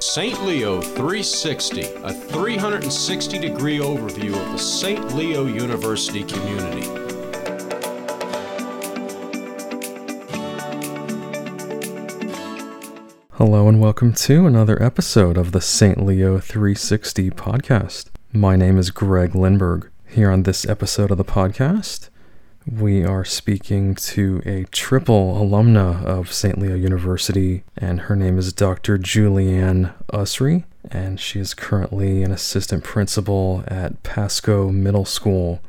St. Leo 360, a 360 degree overview of the St. Leo University community. Hello, and welcome to another episode of the St. Leo 360 podcast. My name is Greg Lindberg. Here on this episode of the podcast, we are speaking to a triple alumna of St. Leo University, and her name is Dr. Julieann Usry, and she is currently an assistant principal at Pasco Middle School.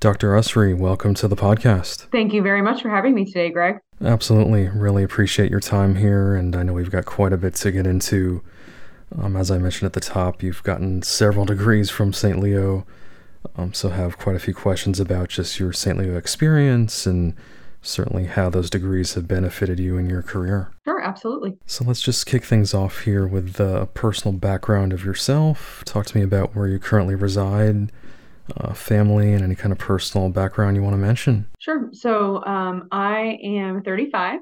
Dr. Usry, welcome to the podcast. Thank you very much for having me today, Greg. Absolutely. Really appreciate your time here, and I know we've got quite a bit to get into. Um, as I mentioned at the top, you've gotten several degrees from St. Leo um, so have quite a few questions about just your St. Leo experience and certainly how those degrees have benefited you in your career. Sure, absolutely. So let's just kick things off here with the personal background of yourself. Talk to me about where you currently reside, uh, family, and any kind of personal background you want to mention. Sure. So um, I am 35.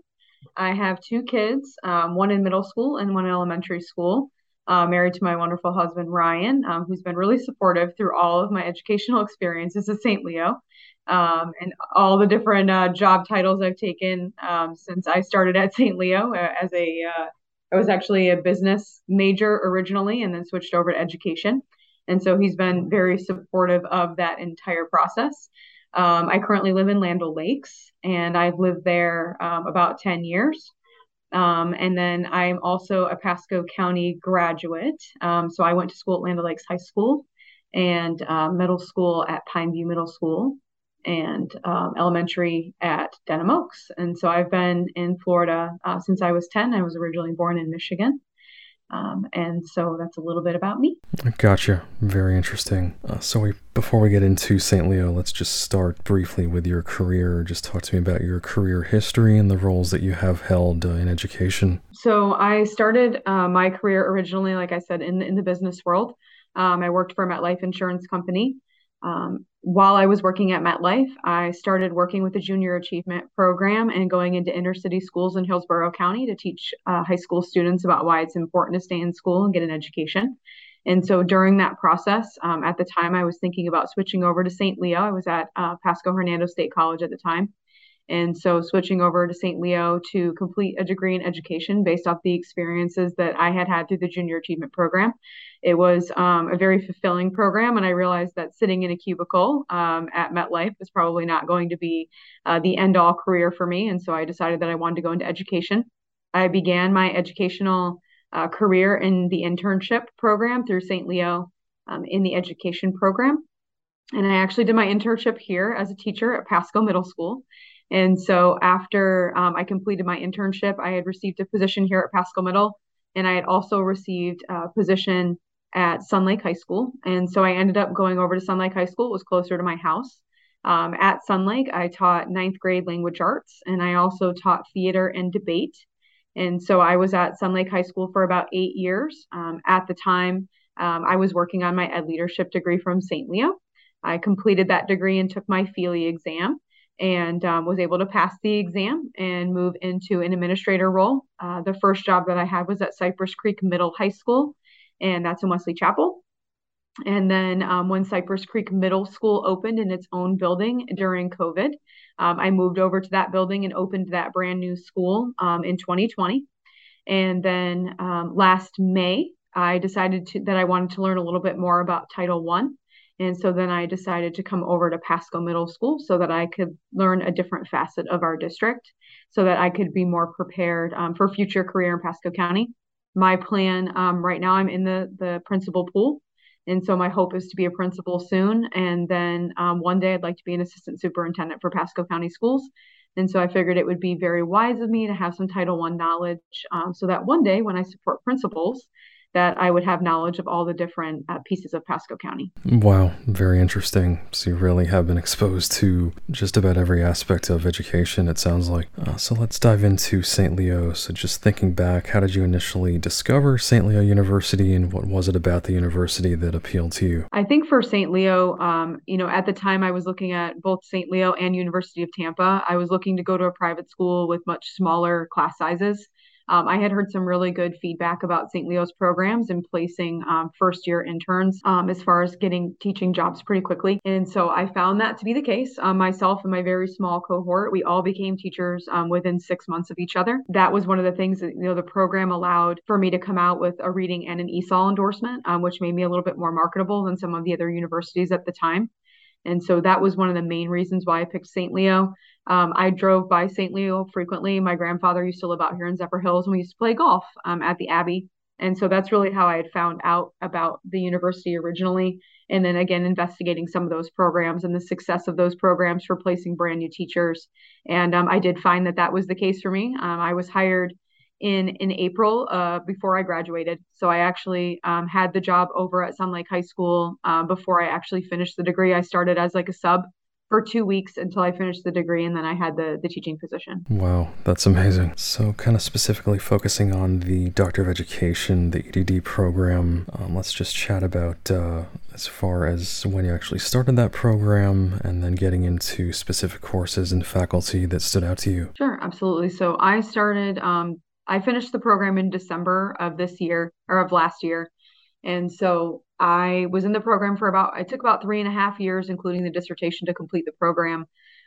I have two kids, um, one in middle school and one in elementary school uh, married to my wonderful husband, Ryan, um, who's been really supportive through all of my educational experiences at St. Leo um, and all the different uh, job titles I've taken um, since I started at St. Leo uh, as a, uh, I was actually a business major originally and then switched over to education. And so he's been very supportive of that entire process. Um, I currently live in Land Lakes and I've lived there um, about 10 years. Um, and then I'm also a Pasco County graduate. Um, so I went to school at Land Lakes High School and uh, middle school at Pineview Middle School and um, elementary at Denham Oaks. And so I've been in Florida uh, since I was 10. I was originally born in Michigan. Um, and so that's a little bit about me. Gotcha. Very interesting. Uh, so we, before we get into St. Leo, let's just start briefly with your career. Just talk to me about your career history and the roles that you have held uh, in education. So I started uh, my career originally, like I said, in in the business world. Um, I worked for a MetLife Insurance Company. Um, while I was working at MetLife, I started working with the Junior Achievement Program and going into inner city schools in Hillsborough County to teach uh, high school students about why it's important to stay in school and get an education. And so during that process, um, at the time, I was thinking about switching over to St. Leo. I was at uh, Pasco Hernando State College at the time. And so switching over to St. Leo to complete a degree in education based off the experiences that I had had through the Junior Achievement Program. It was um, a very fulfilling program, and I realized that sitting in a cubicle um, at MetLife is probably not going to be uh, the end all career for me. And so I decided that I wanted to go into education. I began my educational uh, career in the internship program through St. Leo um, in the education program. And I actually did my internship here as a teacher at Pasco Middle School. And so after um, I completed my internship, I had received a position here at Pasco Middle, and I had also received a position at Sunlake High School. And so I ended up going over to Sunlake High School. It was closer to my house. Um, at Sunlake, I taught ninth grade language arts, and I also taught theater and debate. And so I was at Sunlake High School for about eight years. Um, at the time, um, I was working on my ed leadership degree from St. Leo. I completed that degree and took my FELE exam and um, was able to pass the exam and move into an administrator role. Uh, the first job that I had was at Cypress Creek Middle High School, and that's in Wesley Chapel. And then um, when Cypress Creek Middle School opened in its own building during COVID, um, I moved over to that building and opened that brand new school um, in 2020. And then um, last May, I decided to, that I wanted to learn a little bit more about Title One and so then I decided to come over to Pasco Middle School so that I could learn a different facet of our district so that I could be more prepared um, for future career in Pasco County. My plan um, right now, I'm in the, the principal pool. And so my hope is to be a principal soon. And then um, one day I'd like to be an assistant superintendent for Pasco County Schools. And so I figured it would be very wise of me to have some Title One knowledge um, so that one day when I support principals, that I would have knowledge of all the different uh, pieces of Pasco County. Wow, very interesting. So you really have been exposed to just about every aspect of education, it sounds like. Uh, so let's dive into St. Leo. So just thinking back, how did you initially discover St. Leo University and what was it about the university that appealed to you? I think for St. Leo, um, you know, at the time I was looking at both St. Leo and University of Tampa. I was looking to go to a private school with much smaller class sizes. Um, I had heard some really good feedback about St. Leo's programs and placing um, first year interns um, as far as getting teaching jobs pretty quickly. And so I found that to be the case. Um, myself and my very small cohort, we all became teachers um, within six months of each other. That was one of the things that you know the program allowed for me to come out with a reading and an ESOL endorsement, um, which made me a little bit more marketable than some of the other universities at the time. And so that was one of the main reasons why I picked St. Leo. Um, I drove by St. Leo frequently. My grandfather used to live out here in Zephyrhills, and we used to play golf um, at the Abbey. And so that's really how I had found out about the university originally. And then again, investigating some of those programs and the success of those programs for placing brand new teachers. And um, I did find that that was the case for me. Um, I was hired in in April uh, before I graduated. So I actually um, had the job over at Sunlake High School uh, before I actually finished the degree. I started as like a sub for two weeks until I finished the degree, and then I had the the teaching position. Wow, that's amazing. So, kind of specifically focusing on the Doctor of Education, the EDD program. Um, let's just chat about uh, as far as when you actually started that program, and then getting into specific courses and faculty that stood out to you. Sure, absolutely. So I started um, I finished the program in December of this year or of last year. And so I was in the program for about, I took about three and a half years, including the dissertation to complete the program.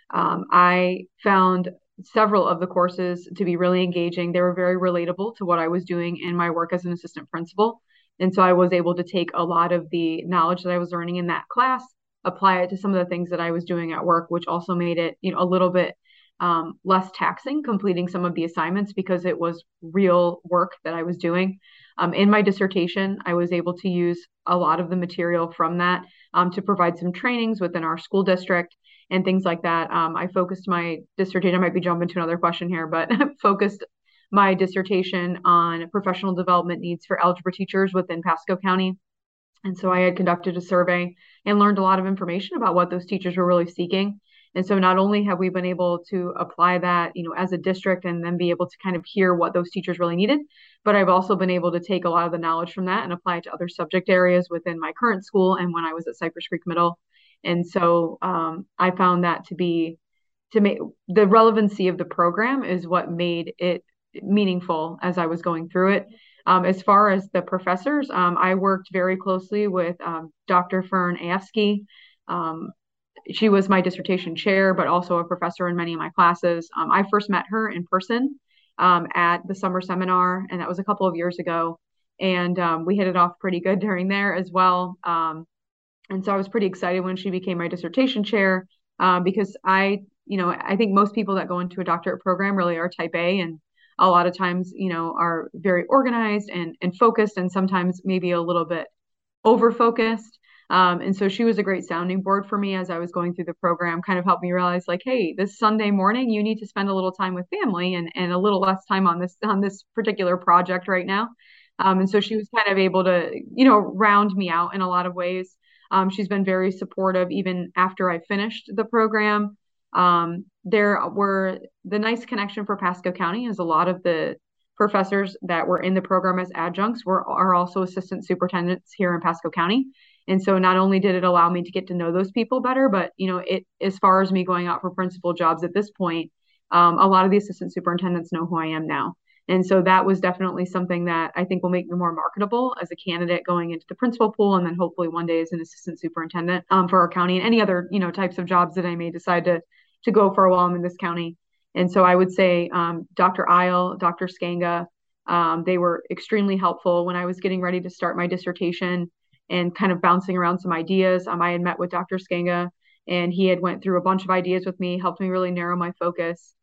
Um, I found several of the courses to be really engaging. They were very relatable to what I was doing in my work as an assistant principal. And so I was able to take a lot of the knowledge that I was learning in that class, apply it to some of the things that I was doing at work, which also made it, you know, a little bit um, less taxing completing some of the assignments because it was real work that I was doing. Um, in my dissertation, I was able to use a lot of the material from that um, to provide some trainings within our school district and things like that. Um, I focused my dissertation, I might be jumping to another question here, but focused my dissertation on professional development needs for algebra teachers within Pasco County. And so I had conducted a survey and learned a lot of information about what those teachers were really seeking. And so not only have we been able to apply that, you know, as a district and then be able to kind of hear what those teachers really needed, but I've also been able to take a lot of the knowledge from that and apply it to other subject areas within my current school and when I was at Cypress Creek Middle. And so um, I found that to be to make the relevancy of the program is what made it meaningful as I was going through it. Um, as far as the professors, um, I worked very closely with um, Dr. Fern Aefsky. She was my dissertation chair, but also a professor in many of my classes. Um, I first met her in person um, at the summer seminar, and that was a couple of years ago. And um, we hit it off pretty good during there as well. Um, and so I was pretty excited when she became my dissertation chair uh, because I, you know, I think most people that go into a doctorate program really are type A and a lot of times, you know, are very organized and, and focused and sometimes maybe a little bit over focused. Um, and so she was a great sounding board for me as I was going through the program, kind of helped me realize like, hey, this Sunday morning, you need to spend a little time with family and, and a little less time on this on this particular project right now. Um, and so she was kind of able to, you know, round me out in a lot of ways. Um, she's been very supportive even after I finished the program. Um, there were the nice connection for Pasco County is a lot of the professors that were in the program as adjuncts were are also assistant superintendents here in Pasco County. And so not only did it allow me to get to know those people better, but you know, it as far as me going out for principal jobs at this point, um, a lot of the assistant superintendents know who I am now. And so that was definitely something that I think will make me more marketable as a candidate going into the principal pool, and then hopefully one day as an assistant superintendent um, for our county and any other you know types of jobs that I may decide to to go for a while I'm in this county. And so I would say um, Dr. Isle, Dr. Skanga, um, they were extremely helpful when I was getting ready to start my dissertation and kind of bouncing around some ideas. Um, I had met with Dr. Skanga and he had went through a bunch of ideas with me, helped me really narrow my focus.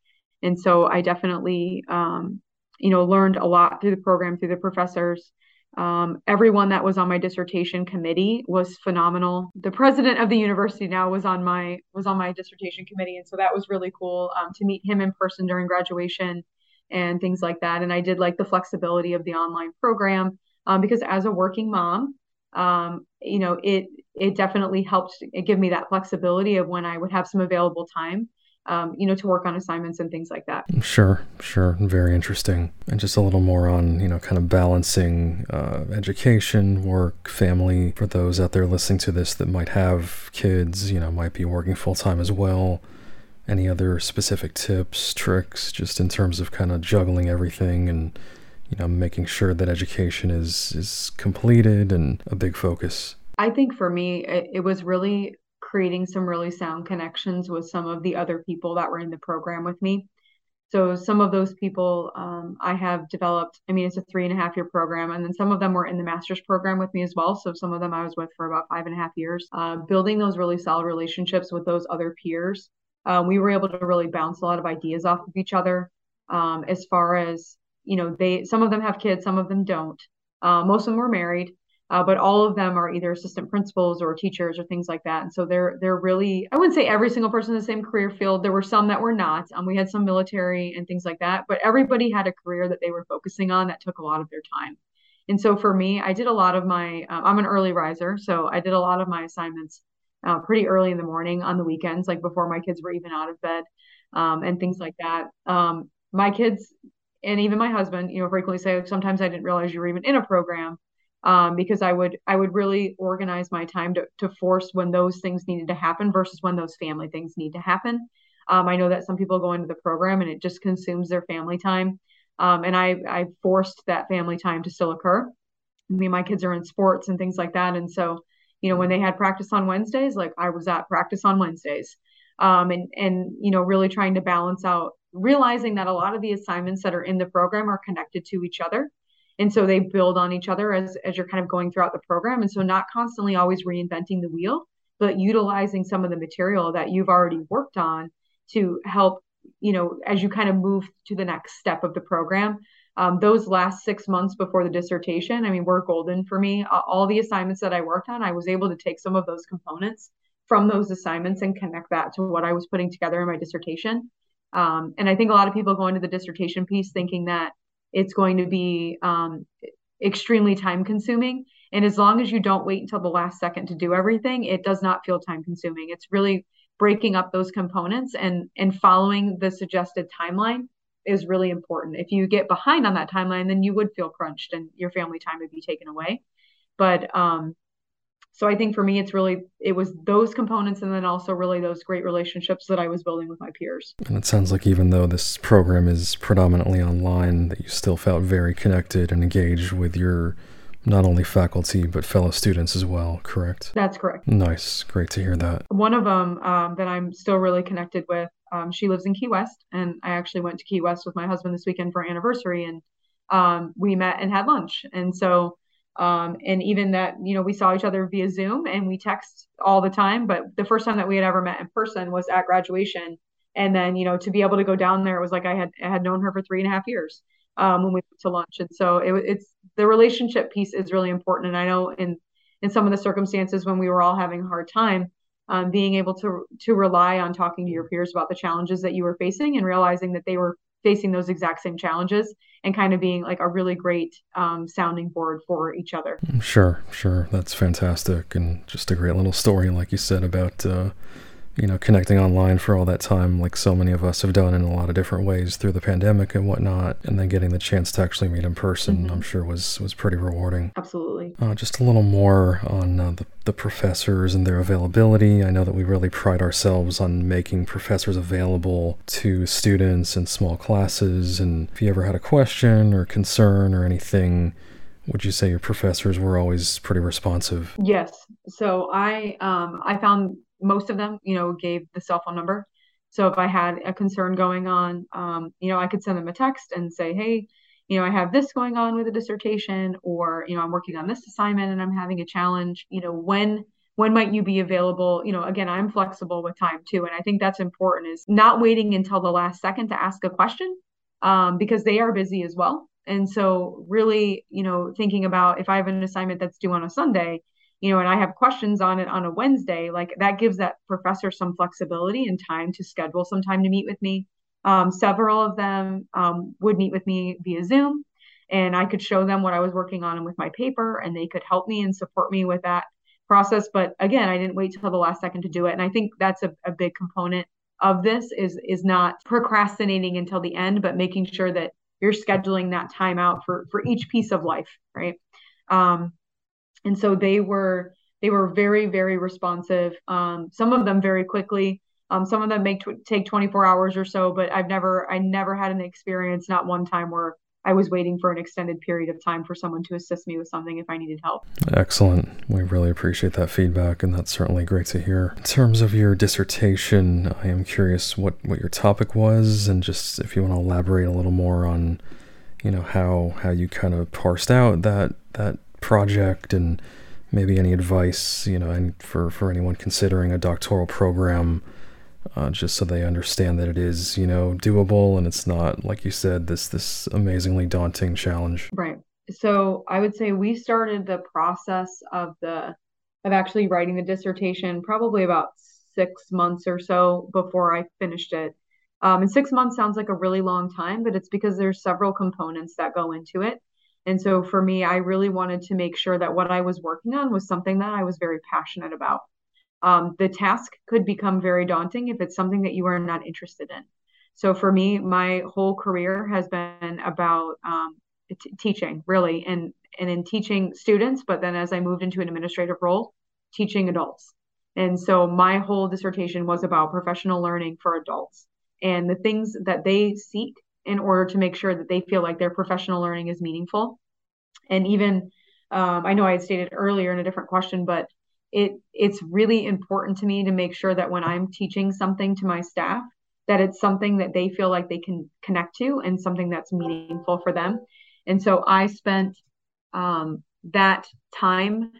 And so I definitely, um, you know, learned a lot through the program, through the professors. Um, everyone that was on my dissertation committee was phenomenal. The president of the university now was on my was on my dissertation committee, and so that was really cool um, to meet him in person during graduation and things like that. And I did like the flexibility of the online program um, because as a working mom, um, you know, it it definitely helped give me that flexibility of when I would have some available time, um, you know, to work on assignments and things like that. Sure, sure, very interesting. And just a little more on, you know, kind of balancing uh, education, work, family. For those out there listening to this that might have kids, you know, might be working full time as well. Any other specific tips, tricks, just in terms of kind of juggling everything and you know, making sure that education is is completed and a big focus? I think for me, it, it was really creating some really sound connections with some of the other people that were in the program with me. So some of those people um, I have developed. I mean, it's a three and a half year program, and then some of them were in the master's program with me as well. So some of them I was with for about five and a half years. Uh, building those really solid relationships with those other peers, uh, we were able to really bounce a lot of ideas off of each other. Um, as far as you know, they some of them have kids, some of them don't. Uh, most of them were married uh, but all of them are either assistant principals or teachers or things like that. And so they're they're really I wouldn't say every single person in the same career field. There were some that were not. Um, we had some military and things like that, but everybody had a career that they were focusing on that took a lot of their time. And so for me, I did a lot of my uh, I'm an early riser, so I did a lot of my assignments uh, pretty early in the morning on the weekends, like before my kids were even out of bed, um, and things like that. Um, my kids and even my husband, you know, frequently say sometimes I didn't realize you were even in a program um, because I would I would really organize my time to to force when those things needed to happen versus when those family things need to happen. Um, I know that some people go into the program and it just consumes their family time, um, and I I forced that family time to still occur. I mean, my kids are in sports and things like that, and so you know when they had practice on Wednesdays, like I was at practice on Wednesdays, um, and and you know really trying to balance out realizing that a lot of the assignments that are in the program are connected to each other. And so they build on each other as as you're kind of going throughout the program. And so not constantly always reinventing the wheel but utilizing some of the material that you've already worked on to help you know as you kind of move to the next step of the program. Um, those last six months before the dissertation i mean were golden for me. All the assignments that i worked on i was able to take some of those components from those assignments and connect that to what i was putting together in my dissertation um, and i think a lot of people go into the dissertation piece thinking that it's going to be um, extremely time consuming. And as long as you don't wait until the last second to do everything, it does not feel time consuming. It's really breaking up those components and and following the suggested timeline is really important. If you get behind on that timeline, then you would feel crunched and your family time would be taken away. But um, so I think for me, it's really it was those components, and then also really those great relationships that I was building with my peers. And it sounds like even though this program is predominantly online, that you still felt very connected and engaged with your not only faculty but fellow students as well. Correct? That's correct. Nice, great to hear that. One of them um, that I'm still really connected with. Um, she lives in Key West, and I actually went to Key West with my husband this weekend for our anniversary, and um, we met and had lunch. And so um, and even that, you know, we saw each other via Zoom and we text all the time. But the first time that we had ever met in person was at graduation. And then, you know, to be able to go down there, it was like I had I had known her for three and a half years um, when we went to lunch. And so it, it's the relationship piece is really important. And I know in in some of the circumstances when we were all having a hard time, um, being able to to rely on talking to your peers about the challenges that you were facing and realizing that they were facing those exact same challenges and kind of being like a really great um, sounding board for each other. Sure, sure. That's fantastic. And just a great little story, like you said, about uh, you know, connecting online for all that time, like so many of us have done in a lot of different ways through the pandemic and whatnot, and then getting the chance to actually meet in person, mm-hmm. I'm sure was was pretty rewarding. Absolutely. Uh, just a little more on uh, the, the professors and their availability. I know that we really pride ourselves on making professors available to students in small classes, and if you ever had a question or concern or anything, would you say your professors were always pretty responsive? Yes. So I um, I found most of them, you know, gave the cell phone number. So if I had a concern going on, um, you know, I could send them a text and say, hey, you know, I have this going on with a dissertation, or you know, I'm working on this assignment and I'm having a challenge. You know, when when might you be available? You know, again, I'm flexible with time too, and I think that's important. Is not waiting until the last second to ask a question, um, because they are busy as well. And so, really, you know, thinking about if I have an assignment that's due on a Sunday, you know, and I have questions on it on a Wednesday, like that gives that professor some flexibility and time to schedule some time to meet with me. Um, several of them um, would meet with me via Zoom, and I could show them what I was working on and with my paper, and they could help me and support me with that process. But again, I didn't wait till the last second to do it, and I think that's a, a big component of this is is not procrastinating until the end, but making sure that you're scheduling that time out for for each piece of life, right? Um, and so they were they were very very responsive um, some of them very quickly um, some of them make tw- take 24 hours or so but i've never i never had an experience not one time where I was waiting for an extended period of time for someone to assist me with something if I needed help. Excellent. We really appreciate that feedback, and that's certainly great to hear. In terms of your dissertation, I am curious what, what your topic was, and just if you want to elaborate a little more on, you know, how how you kind of parsed out that that project, and maybe any advice, you know, and for for anyone considering a doctoral program uh, just so they understand that it is, you know, doable and it's not, like you said, this this amazingly daunting challenge. Right. So I would say we started the process of the of actually writing the dissertation probably about six months or so before I finished it. Um, and six months sounds like a really long time, but it's because there's several components that go into it. And so for me, I really wanted to make sure that what I was working on was something that I was very passionate about um, the task could become very daunting if it's something that you are not interested in. So for me, my whole career has been about um, t- teaching, really, and and in teaching students. But then as I moved into an administrative role, teaching adults. And so my whole dissertation was about professional learning for adults and the things that they seek in order to make sure that they feel like their professional learning is meaningful. And even um, I know I had stated earlier in a different question, but it it's really important to me to make sure that when I'm teaching something to my staff, that it's something that they feel like they can connect to and something that's meaningful for them. And so I spent um, that time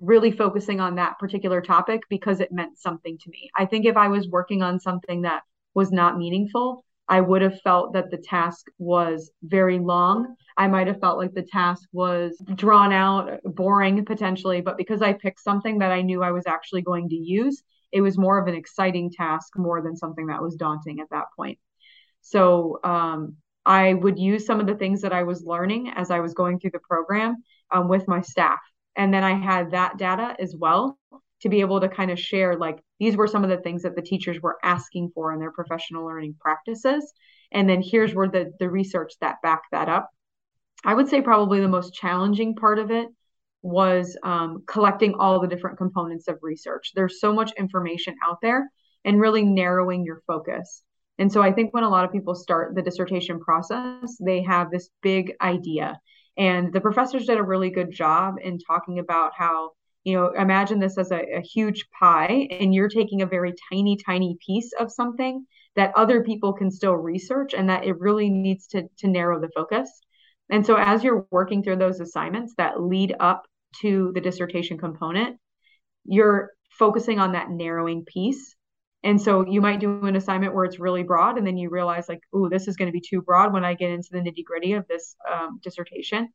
really focusing on that particular topic because it meant something to me. I think if I was working on something that was not meaningful, I would have felt that the task was very long. I might have felt like the task was drawn out, boring potentially, but because I picked something that I knew I was actually going to use, it was more of an exciting task more than something that was daunting at that point. So um, I would use some of the things that I was learning as I was going through the program um, with my staff. And then I had that data as well to be able to kind of share like these were some of the things that the teachers were asking for in their professional learning practices. And then here's where the the research that backed that up. I would say probably the most challenging part of it was um, collecting all the different components of research. There's so much information out there and really narrowing your focus. And so i think when a lot of people start the dissertation process they have this big idea. And the professors did a really good job in talking about how you know imagine this as a, a, huge pie and you're taking a very tiny tiny piece of something that other people can still research and that it really needs to to narrow the focus. And so as you're working through those assignments that lead up to the dissertation component you're focusing on that narrowing piece. And so you might do an assignment where it's really broad and then you realize like oh this is going to be too broad when i get into the nitty gritty of this um, dissertation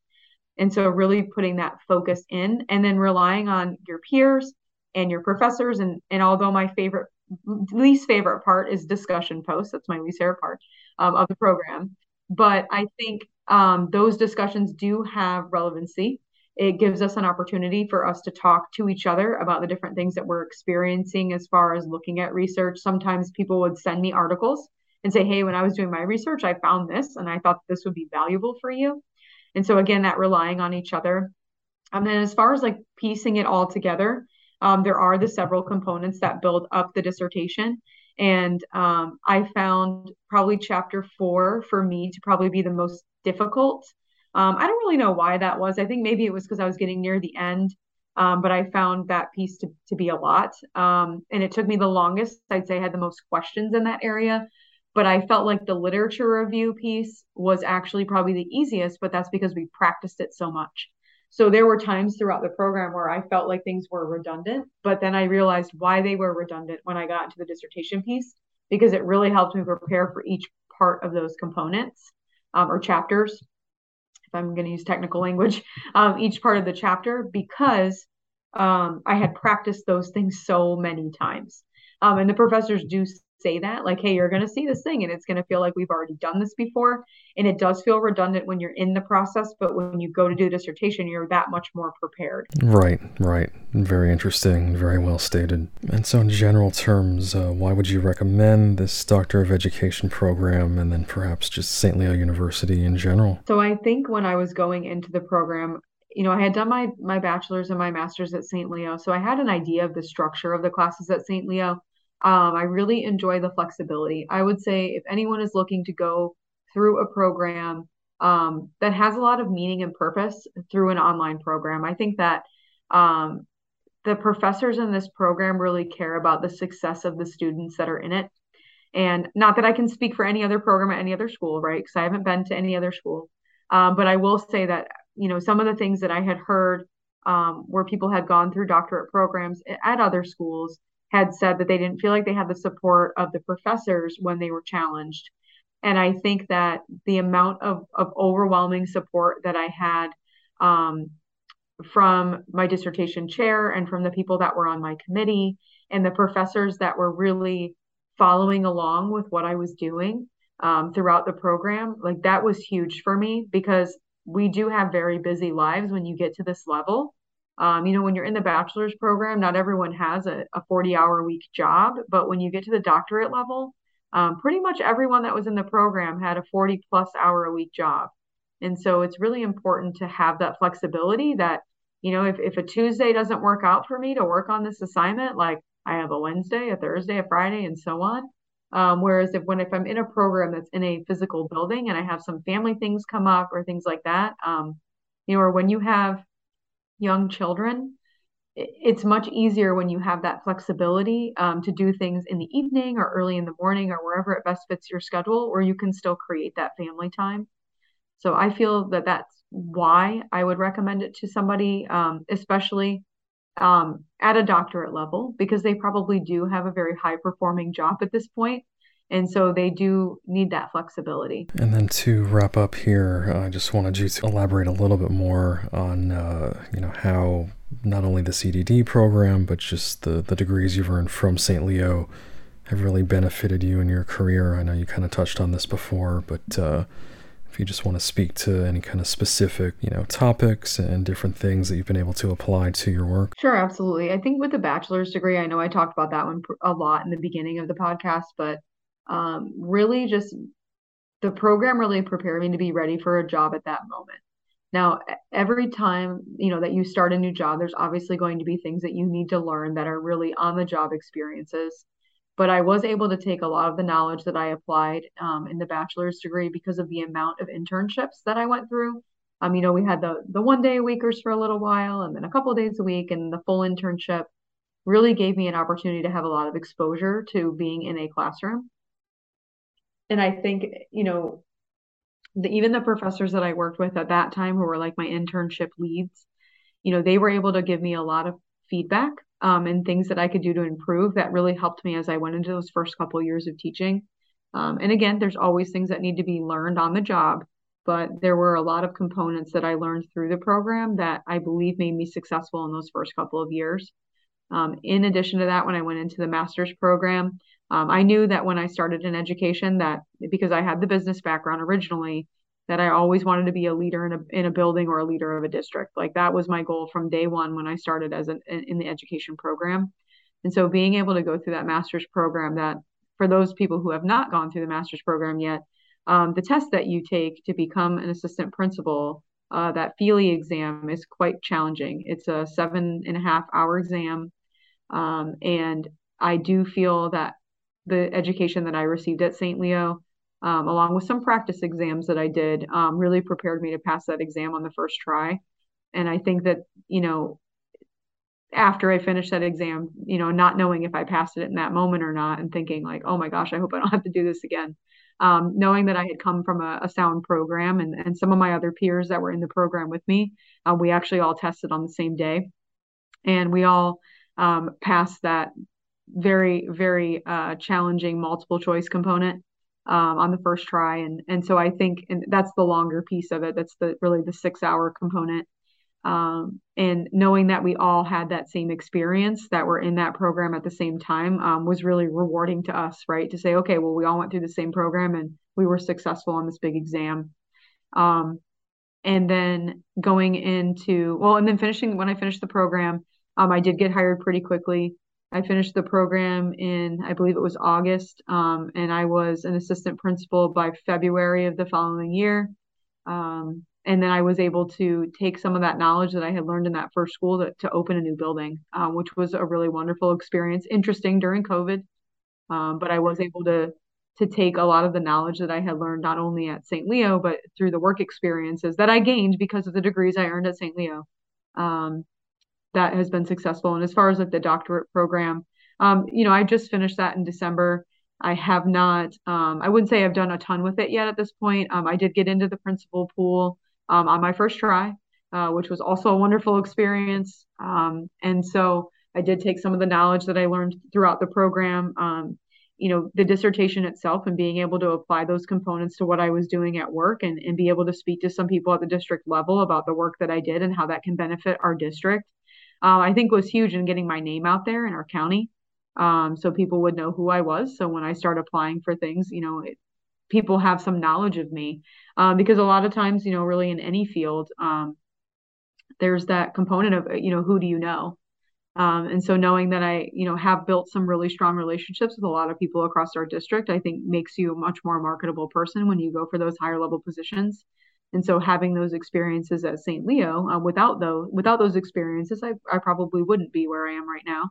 and so really putting that focus in and then relying on your peers and your professors. And, and although my favorite, least favorite part is discussion posts, that's my least favorite part um, of the program. But I think um, those discussions do have relevancy. It gives us an opportunity for us to talk to each other about the different things that we're experiencing as far as looking at research. Sometimes people would send me articles and say, Hey, when I was doing my research, I found this and I thought this would be valuable for you. And so again, that relying on each other. And then as far as like piecing it all together, um, there are the several components that build up the dissertation. And um, I found probably chapter four for me to probably be the most difficult. Um, I don't really know why that was. I think maybe it was because I was getting near the end, um, but I found that piece to, to be a lot. Um, and it took me the longest. I'd say I had the most questions in that area but I felt like the literature review piece was actually probably the easiest, but that's because we practiced it so much. So there were times throughout the program where I felt like things were redundant, but then I realized why they were redundant when I got into the dissertation piece because it really helped me prepare for each part of those components um, or chapters. If I'm going to use technical language, um, each part of the chapter because um, I had practiced those things so many times. Um, and the professors do say that like hey you're going to see this thing and it's going to feel like we've already done this before and it does feel redundant when you're in the process but when you go to do a dissertation you're that much more prepared right right very interesting very well stated and so in general terms uh, why would you recommend this doctor of education program and then perhaps just st leo university in general so i think when i was going into the program you know, I had done my my bachelor's and my master's at St. Leo, so I had an idea of the structure of the classes at St. Leo. Um, I really enjoy the flexibility. I would say if anyone is looking to go through a program um, that has a lot of meaning and purpose through an online program. I think that um, the professors in this program really care about the success of the students that are in it. And not that I can speak for any other program at any other school, right? Because I haven't been to any other school. Um, but I will say that, you know, some of the things that I had heard um, where people had gone through doctorate programs at other schools had said that they didn't feel like they had the support of the professors when they were challenged. And I think that the amount of, of overwhelming support that I had um, from my dissertation chair and from the people that were on my committee and the professors that were really following along with what I was doing um, throughout the program, like that was huge for me because we do have very busy lives when you get to this level. Um, you know, when you're in the bachelor's program, not everyone has a, a 40 hour week job, but when you get to the doctorate level, um, pretty much everyone that was in the program had a 40 plus hour a week job. And so it's really important to have that flexibility that, you know, if, if a Tuesday doesn't work out for me to work on this assignment, like I have a Wednesday, a Thursday, a Friday, and so on. Um, whereas if when if I'm in a program that's in a physical building and I have some family things come up or things like that, um, you know, or when you have young children, it's much easier when you have that flexibility um, to do things in the evening or early in the morning or wherever it best fits your schedule, where you can still create that family time. So I feel that that's why I would recommend it to somebody, um, especially um, at a doctorate level, because they probably do have a very high performing job at this point and so they do need that flexibility. And then to wrap up here, I just wanted you to elaborate a little bit more on, uh, you know, how not only the EDD program, but just the, the degrees you've earned from St. Leo have really benefited you in your career. I know you kind of touched on this before, but uh, if you just want to speak to any kind of specific, you know, topics and different things that you've been able to apply to your work. Sure, absolutely. I think with the bachelor's degree, I know I talked about that one a lot in the beginning of the podcast, but um, really just the program really prepared me to be ready for a job at that moment. Now, every time, you know, that you start a new job, there's obviously going to be things that you need to learn that are really on the job experiences. But I was able to take a lot of the knowledge that I applied um, in the bachelor's degree because of the amount of internships that I went through. Um, you know, we had the the one day a weekers for a little while, and then a couple days a week, and the full internship really gave me an opportunity to have a lot of exposure to being in a classroom and I think, you know, the, even the professors that I worked with at that time who were like my internship leads, you know, they were able to give me a lot of feedback um, and things that I could do to improve that really helped me as I went into those first couple years of teaching. Um, and again, there's always things that need to be learned on the job, but there were a lot of components that I learned through the program that I believe made me successful in those first couple of years. Um, in addition to that, when I went into the master's program, um, I knew that when I started in education, that because I had the business background originally, that I always wanted to be a leader in a in a building or a leader of a district. Like that was my goal from day one when I started as an in the education program. And so being able to go through that master's program, that for those people who have not gone through the master's program yet, um, the test that you take to become an assistant principal, uh, that FELE exam is quite challenging. It's a seven and a half hour exam. Um, and I do feel that the education that I received at St. Leo, um, along with some practice exams that I did, um, really prepared me to pass that exam on the first try. And I think that, you know, after I finished that exam, you know, not knowing if I passed it in that moment or not, and thinking like, oh my gosh, I hope I don't have to do this again. Um, knowing that I had come from a, a, sound program and, and some of my other peers that were in the program with me, uh, we actually all tested on the same day. And we all um, that very very uh, challenging multiple choice component um, on the first try. And and so i think and that's the longer piece of it. That's the really the six hour component. Um, and knowing that we all had that same experience that were in that program at the same time um, was really rewarding to us right? To say okay well we all went through the same program and we were successful on this big exam. Um, and then going into well and then finishing when i finished the program um, i did get hired pretty quickly I finished the program in, I believe it was August, um, and I was an assistant principal by February of the following year. Um, and then I was able to take some of that knowledge that I had learned in that first school to, to open a new building, uh, which was a really wonderful experience. Interesting during COVID, um, but I was able to to take a lot of the knowledge that I had learned not only at St. Leo, but through the work experiences that I gained because of the degrees I earned at St. Leo. Um, that has been successful. And as far as like the doctorate program, um, you know, I just finished that in December. I have not, um, I wouldn't say I've done a ton with it yet at this point. Um, I did get into the principal pool um, on my first try, uh, which was also a wonderful experience. Um, and so I did take some of the knowledge that I learned throughout the program um, you know the dissertation itself and being able to apply those components to what i was doing at work and, and be able to speak to some people at the district level about the work that i did and how that can benefit our district uh, i think was huge in getting my name out there in our county um, so people would know who i was. So when i start applying for things you know it, people have some knowledge of me. Um, because a lot of times you know really in any field um, there's that component of you know who do you know? Um, and so knowing that I, you know, have built some really strong relationships with a lot of people across our district, I think makes you a much more marketable person when you go for those higher level positions. And so having those experiences at St. Leo, uh, without those without those experiences, I, I probably wouldn't be where I am right now.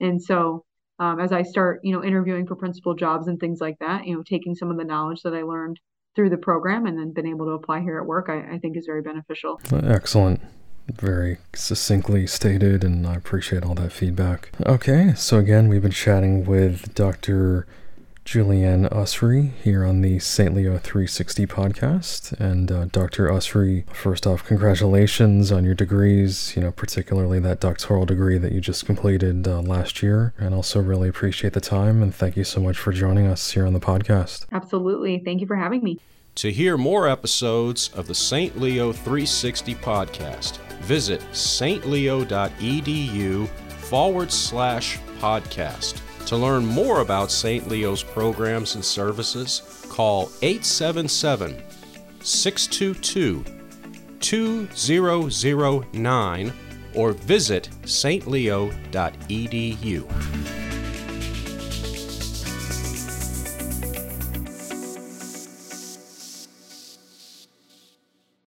And so um, as I start, you know, interviewing for principal jobs and things like that, you know, taking some of the knowledge that I learned through the program and then been able to apply here at work, I, I think is very beneficial. Excellent very succinctly stated, and I appreciate all that feedback. Okay, so again, we've been chatting with Dr. Julieann Usry here on the St. Leo 360 podcast. And uh, Dr. Usry, first off, congratulations on your degrees, you know, particularly that doctoral degree that you just completed uh, last year. And also really appreciate the time and thank you so much for joining us here on the podcast. Absolutely. Thank you for having me. To hear more episodes of the St. Leo 360 podcast, visit stleo.edu forward slash podcast. To learn more about St. Leo's programs and services, call 877 622 2009 or visit stleo.edu.